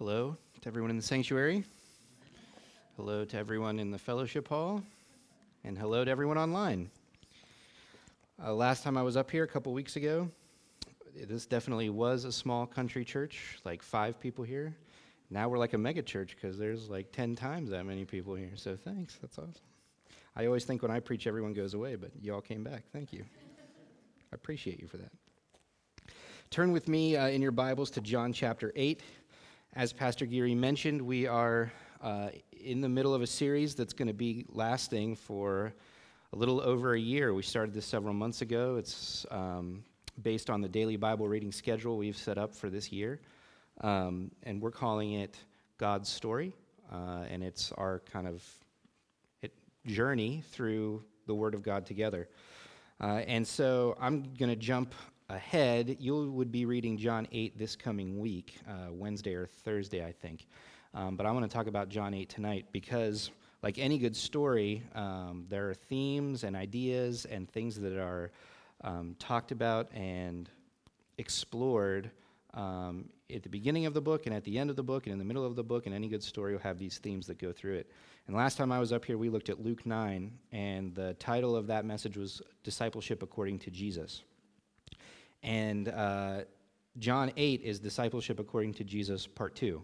Hello to everyone in the sanctuary. Hello to everyone in the fellowship hall. And hello to everyone online. Uh, last time I was up here a couple weeks ago, this definitely was a small country church, like five people here. Now we're like a mega church because there's like 10 times that many people here. So thanks. That's awesome. I always think when I preach, everyone goes away, but you all came back. Thank you. I appreciate you for that. Turn with me uh, in your Bibles to John chapter 8. As Pastor Geary mentioned, we are uh, in the middle of a series that's going to be lasting for a little over a year. We started this several months ago. It's um, based on the daily Bible reading schedule we've set up for this year. Um, and we're calling it God's Story. Uh, and it's our kind of journey through the Word of God together. Uh, and so I'm going to jump ahead, you would be reading John 8 this coming week, uh, Wednesday or Thursday, I think. Um, but I want to talk about John 8 tonight because, like any good story, um, there are themes and ideas and things that are um, talked about and explored um, at the beginning of the book and at the end of the book and in the middle of the book. And any good story will have these themes that go through it. And last time I was up here, we looked at Luke 9, and the title of that message was Discipleship According to Jesus. And uh, John 8 is Discipleship According to Jesus, Part 2,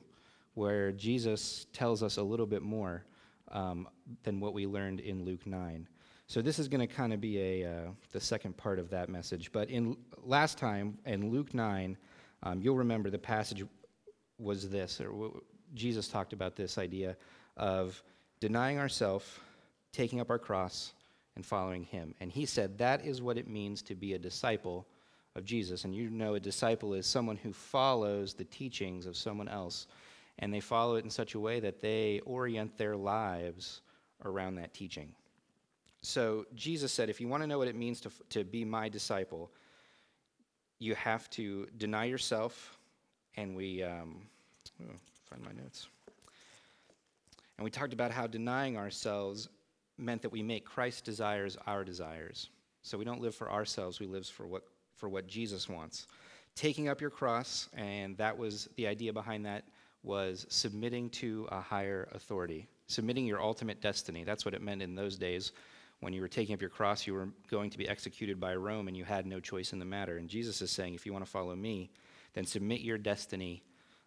where Jesus tells us a little bit more um, than what we learned in Luke 9. So this is going to kind of be a, uh, the second part of that message. But in last time, in Luke 9, um, you'll remember the passage was this, or w- Jesus talked about this idea of denying ourselves, taking up our cross, and following him. And he said that is what it means to be a disciple of Jesus. And you know a disciple is someone who follows the teachings of someone else, and they follow it in such a way that they orient their lives around that teaching. So Jesus said, if you want to know what it means to, to be my disciple, you have to deny yourself, and we, um, oh, find my notes. And we talked about how denying ourselves meant that we make Christ's desires our desires. So we don't live for ourselves, we live for what for what Jesus wants. Taking up your cross, and that was the idea behind that, was submitting to a higher authority, submitting your ultimate destiny. That's what it meant in those days. When you were taking up your cross, you were going to be executed by Rome, and you had no choice in the matter. And Jesus is saying, if you want to follow me, then submit your destiny,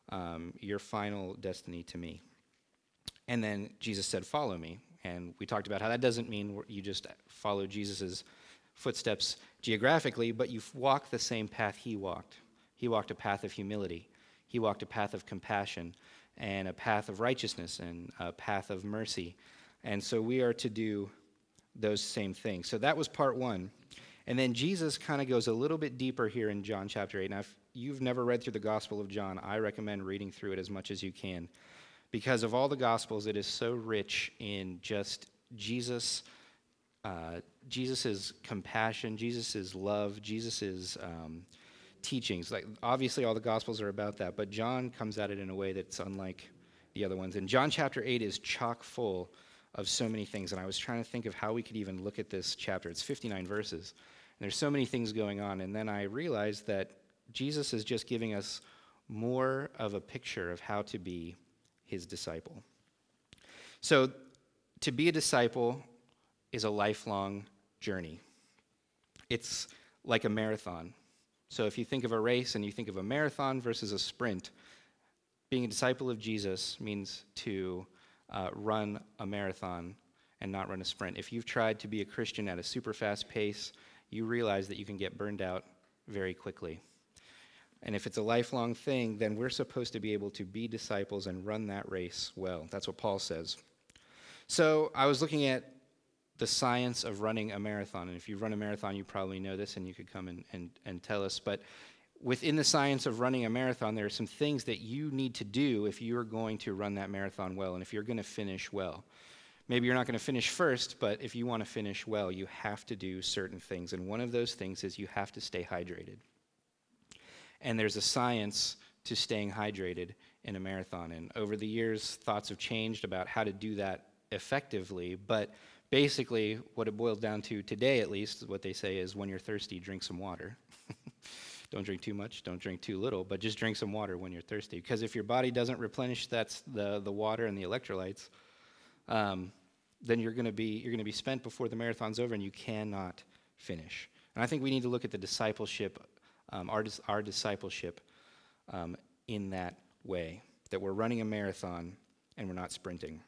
um, your final destiny to me. And then Jesus said, Follow me. And we talked about how that doesn't mean you just follow Jesus' footsteps geographically, but you walk the same path he walked. He walked a path of humility, he walked a path of compassion, and a path of righteousness, and a path of mercy. And so we are to do those same things. So that was part one. And then Jesus kind of goes a little bit deeper here in John chapter 8. Now, if you've never read through the Gospel of John, I recommend reading through it as much as you can. Because of all the Gospels, it is so rich in just Jesus uh, Jesus' compassion, Jesus' love, Jesus' um, teachings. Like obviously, all the Gospels are about that, but John comes at it in a way that's unlike the other ones. And John chapter eight is chock full of so many things. And I was trying to think of how we could even look at this chapter. It's 59 verses, and there's so many things going on. And then I realized that Jesus is just giving us more of a picture of how to be his disciple. So, to be a disciple, is a lifelong journey. It's like a marathon. So if you think of a race and you think of a marathon versus a sprint, being a disciple of Jesus means to uh, run a marathon and not run a sprint. If you've tried to be a Christian at a super fast pace, you realize that you can get burned out very quickly. And if it's a lifelong thing, then we're supposed to be able to be disciples and run that race well. That's what Paul says. So I was looking at the science of running a marathon. And if you run a marathon, you probably know this and you could come and, and, and tell us. But within the science of running a marathon, there are some things that you need to do if you're going to run that marathon well and if you're going to finish well. Maybe you're not going to finish first, but if you want to finish well, you have to do certain things. And one of those things is you have to stay hydrated. And there's a science to staying hydrated in a marathon. And over the years, thoughts have changed about how to do that effectively, but basically, what it boils down to today, at least, what they say is when you're thirsty, drink some water. Don't drink too much, don't drink too little, but just drink some water when you're thirsty. Because if your body doesn't replenish that's the, the water and the electrolytes, um, then you're going to be you're going to be spent before the marathon's over and you cannot finish. And I think we need to look at the discipleship, um, our, our discipleship um, in that way, that we're running a marathon and we're not sprinting.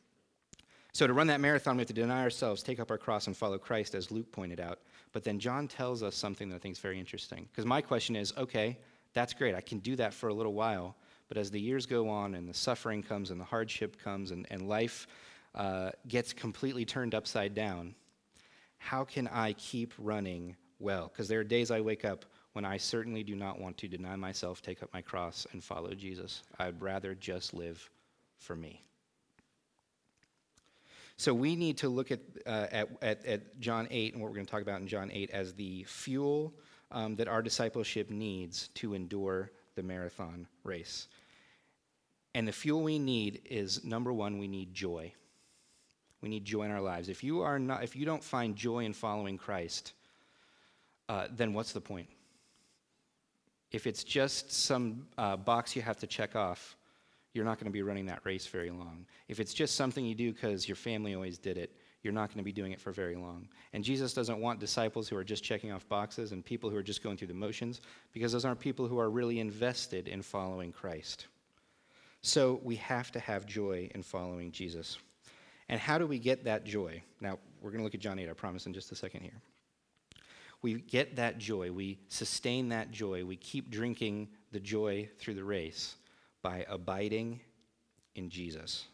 So, to run that marathon, we have to deny ourselves, take up our cross, and follow Christ, as Luke pointed out. But then John tells us something that I think is very interesting. Because my question is okay, that's great. I can do that for a little while. But as the years go on and the suffering comes and the hardship comes and, and life uh, gets completely turned upside down, how can I keep running well? Because there are days I wake up when I certainly do not want to deny myself, take up my cross, and follow Jesus. I'd rather just live for me. So we need to look at, uh, at, at, at, John 8 and what we're going to talk about in John 8 as the fuel um, that our discipleship needs to endure the marathon race. And the fuel we need is number one, we need joy. We need joy in our lives. If you, are not, if you don't find joy in following Christ, uh, then what's the point? If it's just some uh, box you have to check off, you're not going to be running that race very long. If it's just something you do because your family always did it, you're not going to be doing it for very long. And Jesus doesn't want disciples who are just checking off boxes and people who are just going through the motions because those aren't people who are really invested in following Christ. So we have to have joy in following Jesus. And how do we get that joy? Now, we're going to look at John 8, I promise, in just a second here. We get that joy, we sustain that joy, we keep drinking the joy through the race by abiding in Jesus.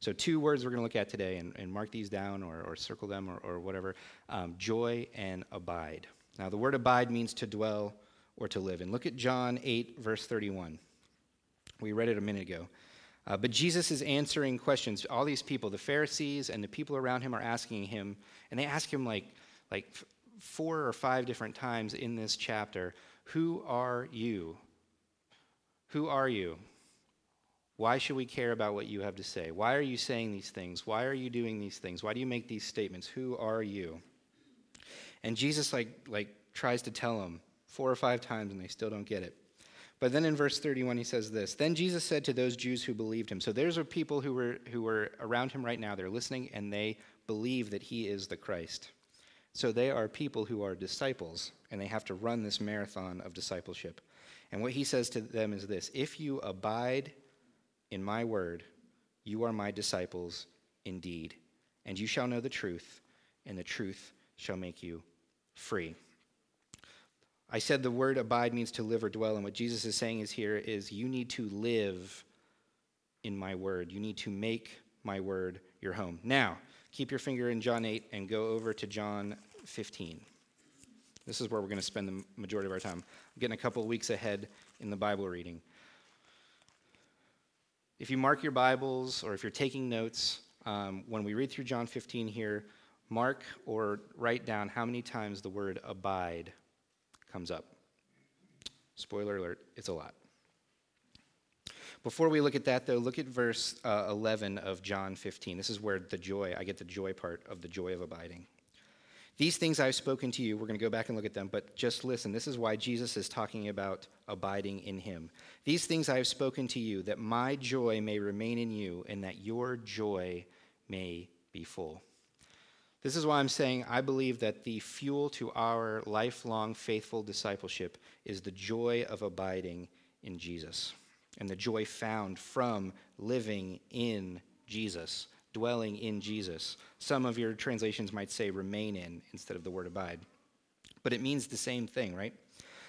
So, two words we're going to look at today, and, and mark these down or, or circle them or, or whatever um, joy and abide. Now, the word abide means to dwell or to live. And look at John 8, verse 31. We read it a minute ago. Uh, but Jesus is answering questions. All these people, the Pharisees and the people around him, are asking him, and they ask him like, like four or five different times in this chapter Who are you? Who are you? Why should we care about what you have to say? Why are you saying these things? Why are you doing these things? Why do you make these statements? Who are you? And Jesus like like tries to tell them four or five times and they still don't get it. But then in verse 31 he says this, then Jesus said to those Jews who believed him. So there's are people who were who were around him right now. They're listening and they believe that he is the Christ. So they are people who are disciples and they have to run this marathon of discipleship. And what he says to them is this If you abide in my word, you are my disciples indeed, and you shall know the truth, and the truth shall make you free. I said the word abide means to live or dwell, and what Jesus is saying is here is you need to live in my word. You need to make my word your home. Now, keep your finger in John 8 and go over to John 15. This is where we're going to spend the majority of our time. I'm getting a couple of weeks ahead in the Bible reading. If you mark your Bibles or if you're taking notes, um, when we read through John 15 here, mark or write down how many times the word abide comes up. Spoiler alert, it's a lot. Before we look at that, though, look at verse uh, 11 of John 15. This is where the joy, I get the joy part of the joy of abiding. These things I've spoken to you, we're going to go back and look at them, but just listen. This is why Jesus is talking about abiding in him. These things I have spoken to you, that my joy may remain in you, and that your joy may be full. This is why I'm saying I believe that the fuel to our lifelong faithful discipleship is the joy of abiding in Jesus and the joy found from living in Jesus dwelling in Jesus. Some of your translations might say remain in instead of the word abide. But it means the same thing, right?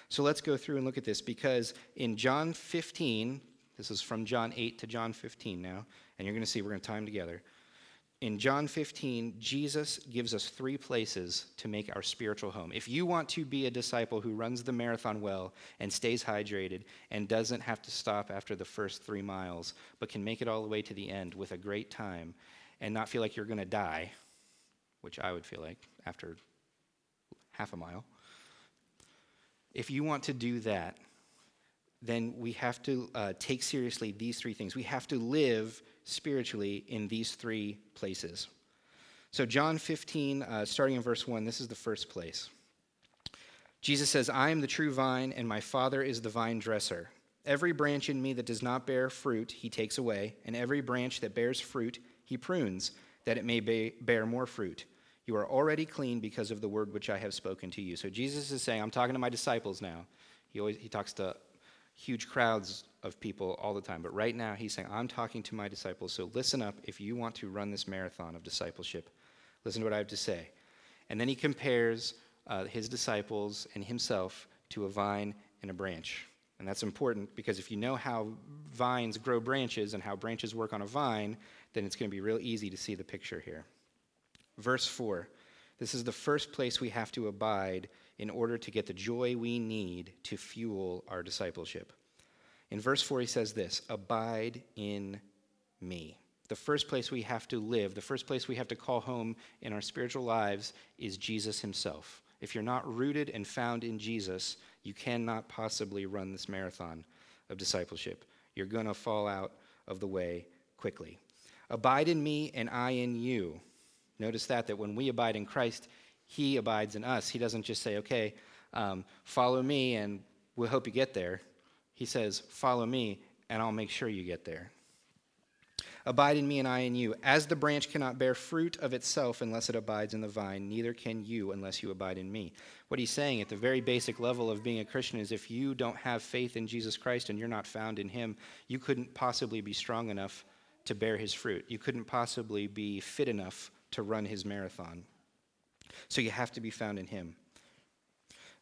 So let's go through and look at this because in John 15, this is from John 8 to John 15 now, and you're going to see we're going to tie them together. In John 15, Jesus gives us three places to make our spiritual home. If you want to be a disciple who runs the marathon well and stays hydrated and doesn't have to stop after the first three miles, but can make it all the way to the end with a great time and not feel like you're going to die, which I would feel like after half a mile, if you want to do that, then we have to uh, take seriously these three things. We have to live spiritually in these three places. So, John 15, uh, starting in verse 1, this is the first place. Jesus says, I am the true vine, and my Father is the vine dresser. Every branch in me that does not bear fruit, he takes away, and every branch that bears fruit, he prunes, that it may bear more fruit. You are already clean because of the word which I have spoken to you. So Jesus is saying, I'm talking to my disciples now. He always he talks to huge crowds of people all the time, but right now he's saying, I'm talking to my disciples. So listen up if you want to run this marathon of discipleship. Listen to what I have to say. And then he compares uh, his disciples and himself to a vine and a branch. And that's important because if you know how vines grow branches and how branches work on a vine, then it's going to be real easy to see the picture here. Verse 4 this is the first place we have to abide in order to get the joy we need to fuel our discipleship. In verse 4, he says this Abide in me. The first place we have to live, the first place we have to call home in our spiritual lives is Jesus himself. If you're not rooted and found in Jesus, you cannot possibly run this marathon of discipleship. You're going to fall out of the way quickly. Abide in me and I in you. Notice that, that when we abide in Christ, He abides in us. He doesn't just say, okay, um, follow me and we'll hope you get there. He says, follow me and I'll make sure you get there. Abide in me and I in you. As the branch cannot bear fruit of itself unless it abides in the vine, neither can you unless you abide in me. What he's saying at the very basic level of being a Christian is if you don't have faith in Jesus Christ and you're not found in him, you couldn't possibly be strong enough to bear his fruit. You couldn't possibly be fit enough to run his marathon. So you have to be found in him.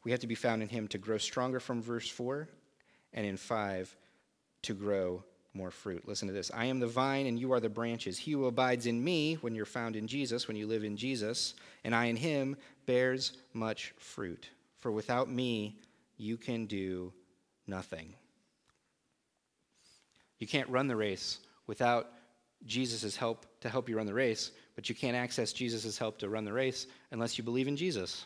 We have to be found in him to grow stronger from verse 4, and in 5, to grow more fruit. Listen to this I am the vine, and you are the branches. He who abides in me, when you're found in Jesus, when you live in Jesus, and I in him, bears much fruit. For without me, you can do nothing. You can't run the race without Jesus' help to help you run the race, but you can't access Jesus' help to run the race unless you believe in Jesus.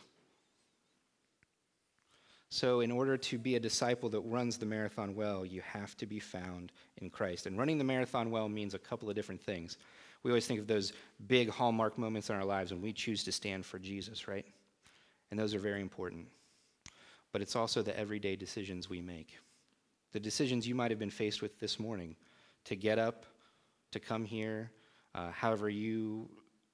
So, in order to be a disciple that runs the marathon well, you have to be found in Christ. And running the marathon well means a couple of different things. We always think of those big hallmark moments in our lives when we choose to stand for Jesus, right? And those are very important. But it's also the everyday decisions we make. The decisions you might have been faced with this morning to get up, to come here, uh, however you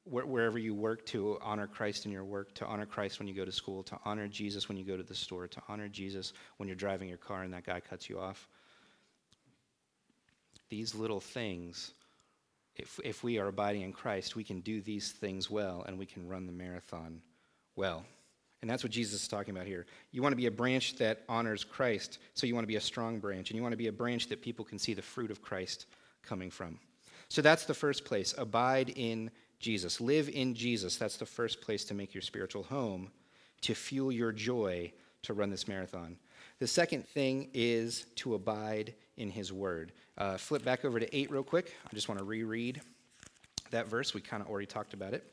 wherever you work to honor Christ in your work, to honor Christ when you go to school, to honor Jesus when you go to the store, to honor Jesus when you're driving your car and that guy cuts you off. These little things, if, if we are abiding in Christ, we can do these things well and we can run the marathon well. And that's what Jesus is talking about here. You want to be a branch that honors Christ, so you want to be a strong branch, and you want to be a branch that people can see the fruit of Christ coming from. So that's the first place. Abide in Jesus. Live in Jesus. That's the first place to make your spiritual home, to fuel your joy to run this marathon. The second thing is to abide in his word. Uh, flip back over to 8 real quick. I just want to reread that verse. We kind of already talked about it.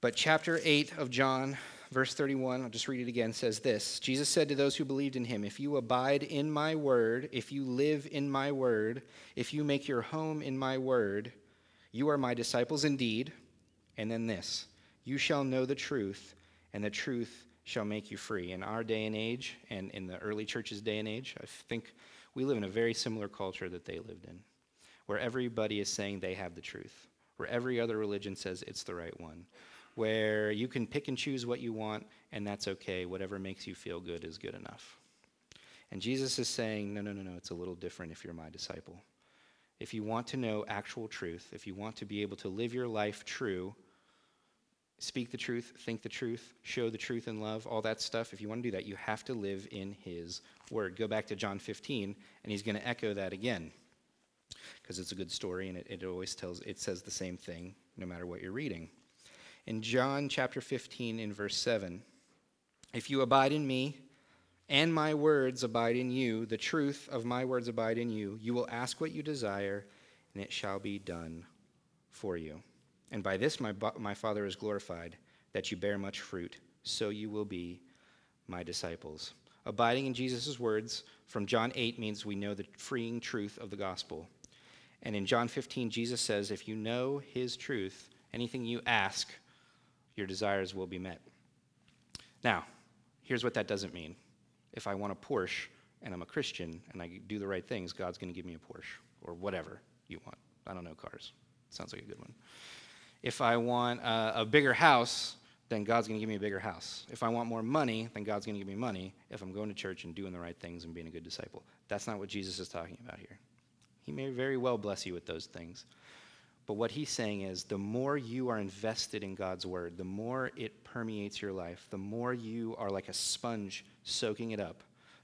But chapter 8 of John, verse 31, I'll just read it again, says this Jesus said to those who believed in him, If you abide in my word, if you live in my word, if you make your home in my word, you are my disciples indeed. And then this you shall know the truth, and the truth shall make you free. In our day and age, and in the early church's day and age, I think we live in a very similar culture that they lived in, where everybody is saying they have the truth, where every other religion says it's the right one, where you can pick and choose what you want, and that's okay. Whatever makes you feel good is good enough. And Jesus is saying, no, no, no, no, it's a little different if you're my disciple if you want to know actual truth, if you want to be able to live your life true, speak the truth, think the truth, show the truth in love, all that stuff, if you want to do that, you have to live in His Word. Go back to John 15, and he's going to echo that again because it's a good story and it, it always tells, it says the same thing no matter what you're reading. In John chapter 15, in verse 7, if you abide in me and my words abide in you, the truth of my words abide in you, you will ask what you desire, and it shall be done for you. And by this my, my Father is glorified, that you bear much fruit, so you will be my disciples. Abiding in Jesus' words from John 8 means we know the freeing truth of the gospel. And in John 15, Jesus says, if you know his truth, anything you ask, your desires will be met. Now, Here's what that doesn't mean. If I want a Porsche and I'm a Christian and I do the right things, God's going to give me a Porsche or whatever you want. I don't know cars. Sounds like a good one. If I want a, a bigger house, then God's going to give me a bigger house. If I want more money, then God's going to give me money if I'm going to church and doing the right things and being a good disciple. That's not what Jesus is talking about here. He may very well bless you with those things. But what he's saying is the more you are invested in God's word, the more it permeates your life, the more you are like a sponge soaking it up,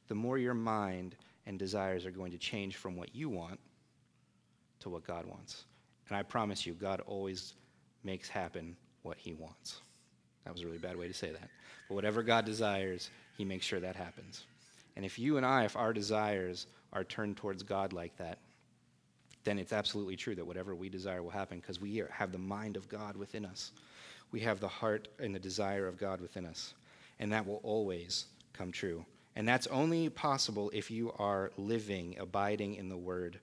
the more your mind and desires are going to change from what you want to what God wants. And I promise you, God always makes happen what he wants. That was a really bad way to say that. But whatever God desires, he makes sure that happens. And if you and I, if our desires are turned towards God like that, then it's absolutely true that whatever we desire will happen because we have the mind of God within us. We have the heart and the desire of God within us. And that will always come true. And that's only possible if you are living, abiding in the Word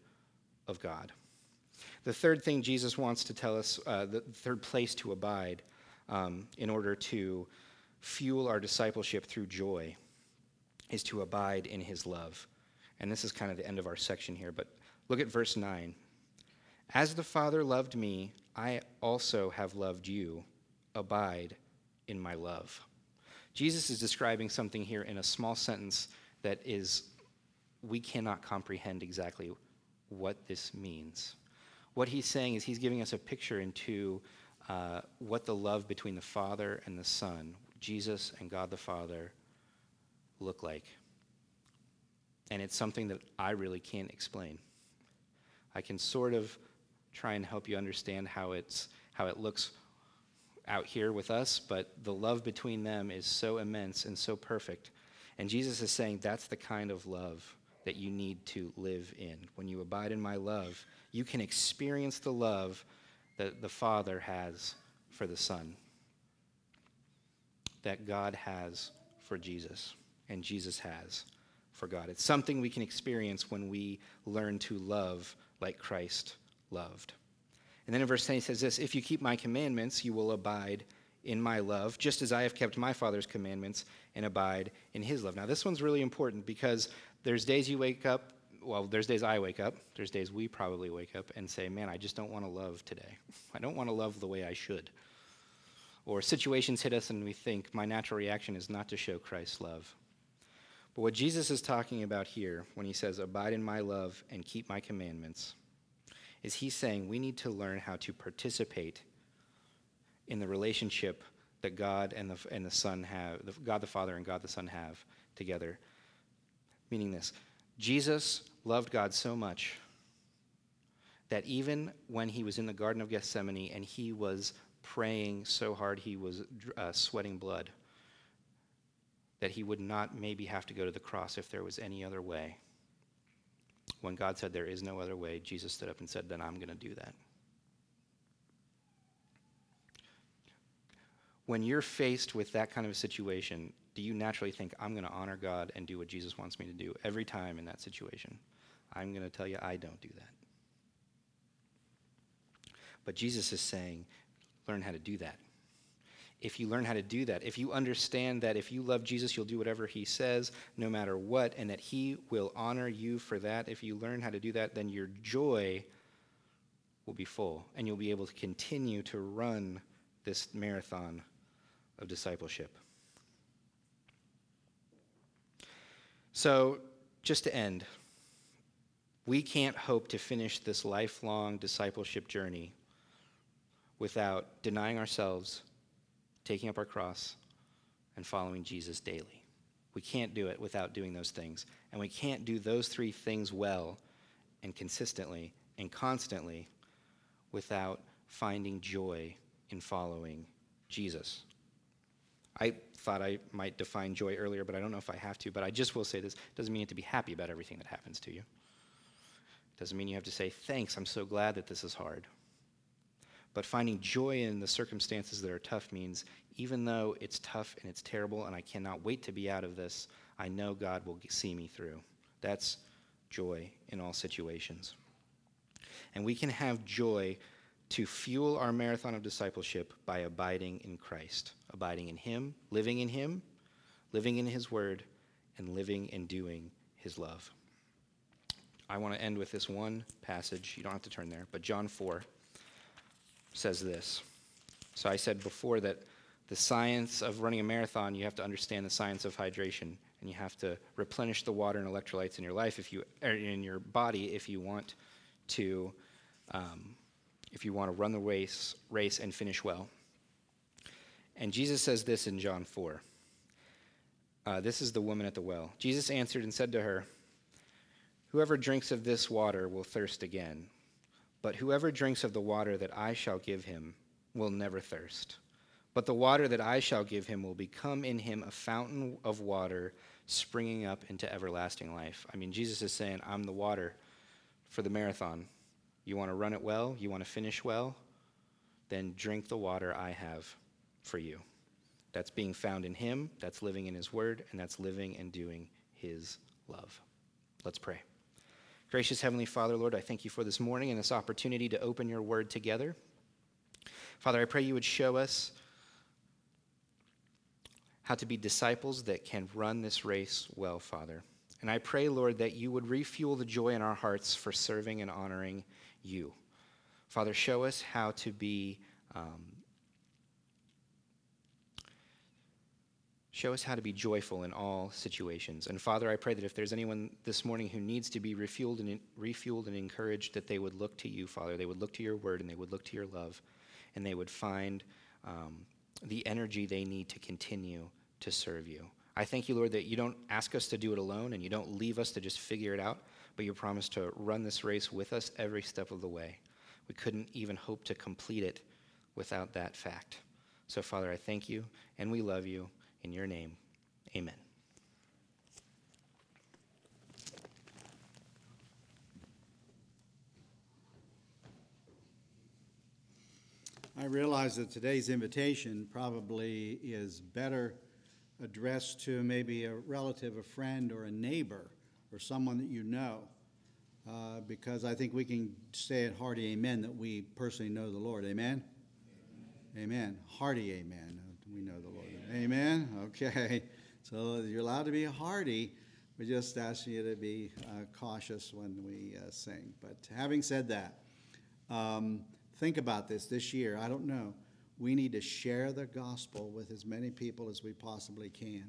of God. The third thing Jesus wants to tell us, uh, the third place to abide um, in order to fuel our discipleship through joy, is to abide in His love. And this is kind of the end of our section here, but Look at verse 9. As the Father loved me, I also have loved you. Abide in my love. Jesus is describing something here in a small sentence that is, we cannot comprehend exactly what this means. What he's saying is he's giving us a picture into uh, what the love between the Father and the Son, Jesus and God the Father, look like. And it's something that I really can't explain. I can sort of try and help you understand how it's how it looks out here with us, but the love between them is so immense and so perfect. And Jesus is saying that's the kind of love that you need to live in. When you abide in my love, you can experience the love that the Father has for the Son, that God has for Jesus, and Jesus has for God. It's something we can experience when we learn to love like Christ loved. And then in verse 10, he says this If you keep my commandments, you will abide in my love, just as I have kept my Father's commandments and abide in his love. Now, this one's really important because there's days you wake up, well, there's days I wake up, there's days we probably wake up and say, Man, I just don't want to love today. I don't want to love the way I should. Or situations hit us and we think, My natural reaction is not to show Christ's love. But what Jesus is talking about here when he says, Abide in my love and keep my commandments, is he's saying we need to learn how to participate in the relationship that God and the, and the Son have, God the Father and God the Son have together. Meaning this Jesus loved God so much that even when he was in the Garden of Gethsemane and he was praying so hard he was uh, sweating blood, that he would not maybe have to go to the cross if there was any other way. When God said there is no other way, Jesus stood up and said, Then I'm going to do that. When you're faced with that kind of a situation, do you naturally think, I'm going to honor God and do what Jesus wants me to do every time in that situation? I'm going to tell you, I don't do that. But Jesus is saying, learn how to do that if you learn how to do that. If you understand that if you love Jesus, you'll do whatever he says, no matter what, and that he will honor you for that. If you learn how to do that, then your joy will be full, and you'll be able to continue to run this marathon of discipleship. So, just to end, we can't hope to finish this lifelong discipleship journey without denying ourselves taking up our cross, and following Jesus daily. We can't do it without doing those things. And we can't do those three things well and consistently and constantly without finding joy in following Jesus. I thought I might define joy earlier, but I don't know if I have to. But I just will say this doesn't mean you have to be happy about everything that happens to you. Doesn't mean you have to say, thanks, I'm so glad that this is hard. But finding joy in the circumstances that are tough means even though it's tough and it's terrible and I cannot wait to be out of this, I know God will see me through. That's joy in all situations. And we can have joy to fuel our marathon of discipleship by abiding in Christ, abiding in Him, living in Him, living in his word and living and doing his love. I want to end with this one passage. You don't have to turn there, but John 4 says this. So I said before that the science of running a marathon, you have to understand the science of hydration, and you have to replenish the water and electrolytes in your life if you er, in your body if you want to um, if you want to run the race race and finish well. And Jesus says this in John 4. Uh, this is the woman at the well. Jesus answered and said to her, Whoever drinks of this water will thirst again, but whoever drinks of the water that I shall give him will never thirst. But the water that I shall give him will become in him a fountain of water springing up into everlasting life. I mean, Jesus is saying, I'm the water for the marathon. You want to run it well? You want to finish well? Then drink the water I have for you. That's being found in him, that's living in his word, and that's living and doing his love. Let's pray. Gracious Heavenly Father, Lord, I thank you for this morning and this opportunity to open your word together. Father, I pray you would show us how to be disciples that can run this race well, Father. And I pray, Lord, that you would refuel the joy in our hearts for serving and honoring you. Father, show us how to be. Um, Show us how to be joyful in all situations. And Father, I pray that if there's anyone this morning who needs to be refueled and, refueled and encouraged, that they would look to you, Father. They would look to your word and they would look to your love and they would find um, the energy they need to continue to serve you. I thank you, Lord, that you don't ask us to do it alone and you don't leave us to just figure it out, but you promise to run this race with us every step of the way. We couldn't even hope to complete it without that fact. So, Father, I thank you and we love you. In your name, amen. I realize that today's invitation probably is better addressed to maybe a relative, a friend, or a neighbor, or someone that you know, uh, because I think we can say at hearty amen that we personally know the Lord. Amen? Amen. amen. Hearty amen. We know the Lord. Amen. Okay. So you're allowed to be hearty. We're just asking you to be uh, cautious when we uh, sing. But having said that, um, think about this this year. I don't know. We need to share the gospel with as many people as we possibly can,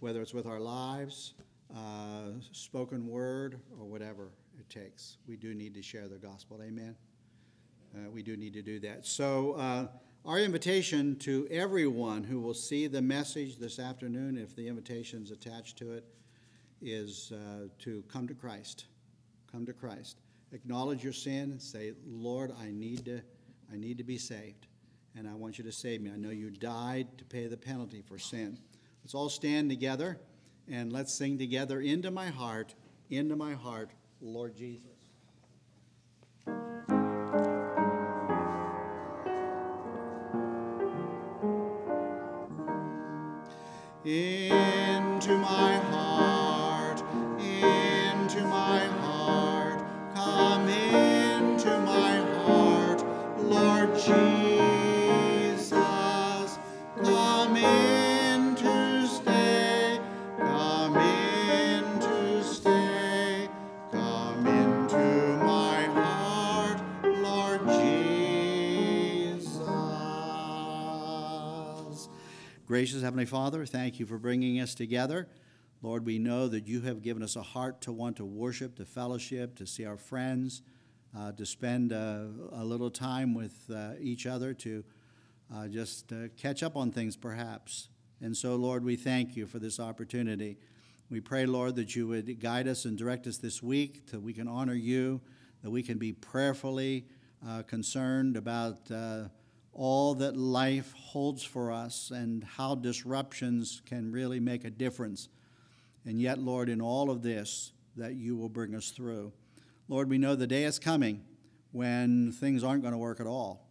whether it's with our lives, uh, spoken word, or whatever it takes. We do need to share the gospel. Amen. Uh, we do need to do that. So uh, our invitation to everyone who will see the message this afternoon, if the invitation is attached to it, is uh, to come to Christ. Come to Christ. Acknowledge your sin and say, Lord, I need to, I need to be saved, and I want you to save me. I know you died to pay the penalty for sin. Let's all stand together and let's sing together, Into my heart, into my heart, Lord Jesus. Into Gracious Heavenly Father, thank you for bringing us together. Lord, we know that you have given us a heart to want to worship, to fellowship, to see our friends, uh, to spend uh, a little time with uh, each other, to uh, just uh, catch up on things perhaps. And so, Lord, we thank you for this opportunity. We pray, Lord, that you would guide us and direct us this week, that we can honor you, that we can be prayerfully uh, concerned about all that life holds for us and how disruptions can really make a difference. And yet, Lord, in all of this, that you will bring us through. Lord, we know the day is coming when things aren't going to work at all.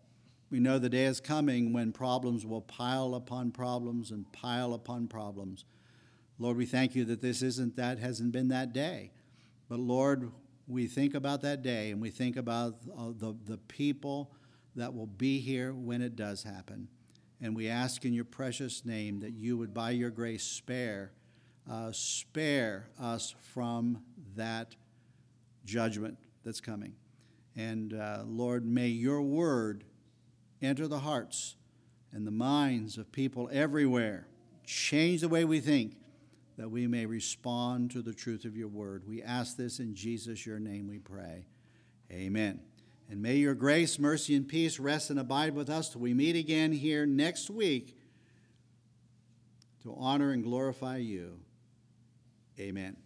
We know the day is coming when problems will pile upon problems and pile upon problems. Lord, we thank you that this isn't that, hasn't been that day. But Lord, we think about that day and we think about uh, the, the people that will be here when it does happen. And we ask in your precious name that you would, by your grace, spare, uh, spare us from that judgment that's coming. And uh, Lord, may your word enter the hearts and the minds of people everywhere, change the way we think, that we may respond to the truth of your word. We ask this in Jesus, your name, we pray. Amen. And may your grace, mercy, and peace rest and abide with us till we meet again here next week to honor and glorify you. Amen.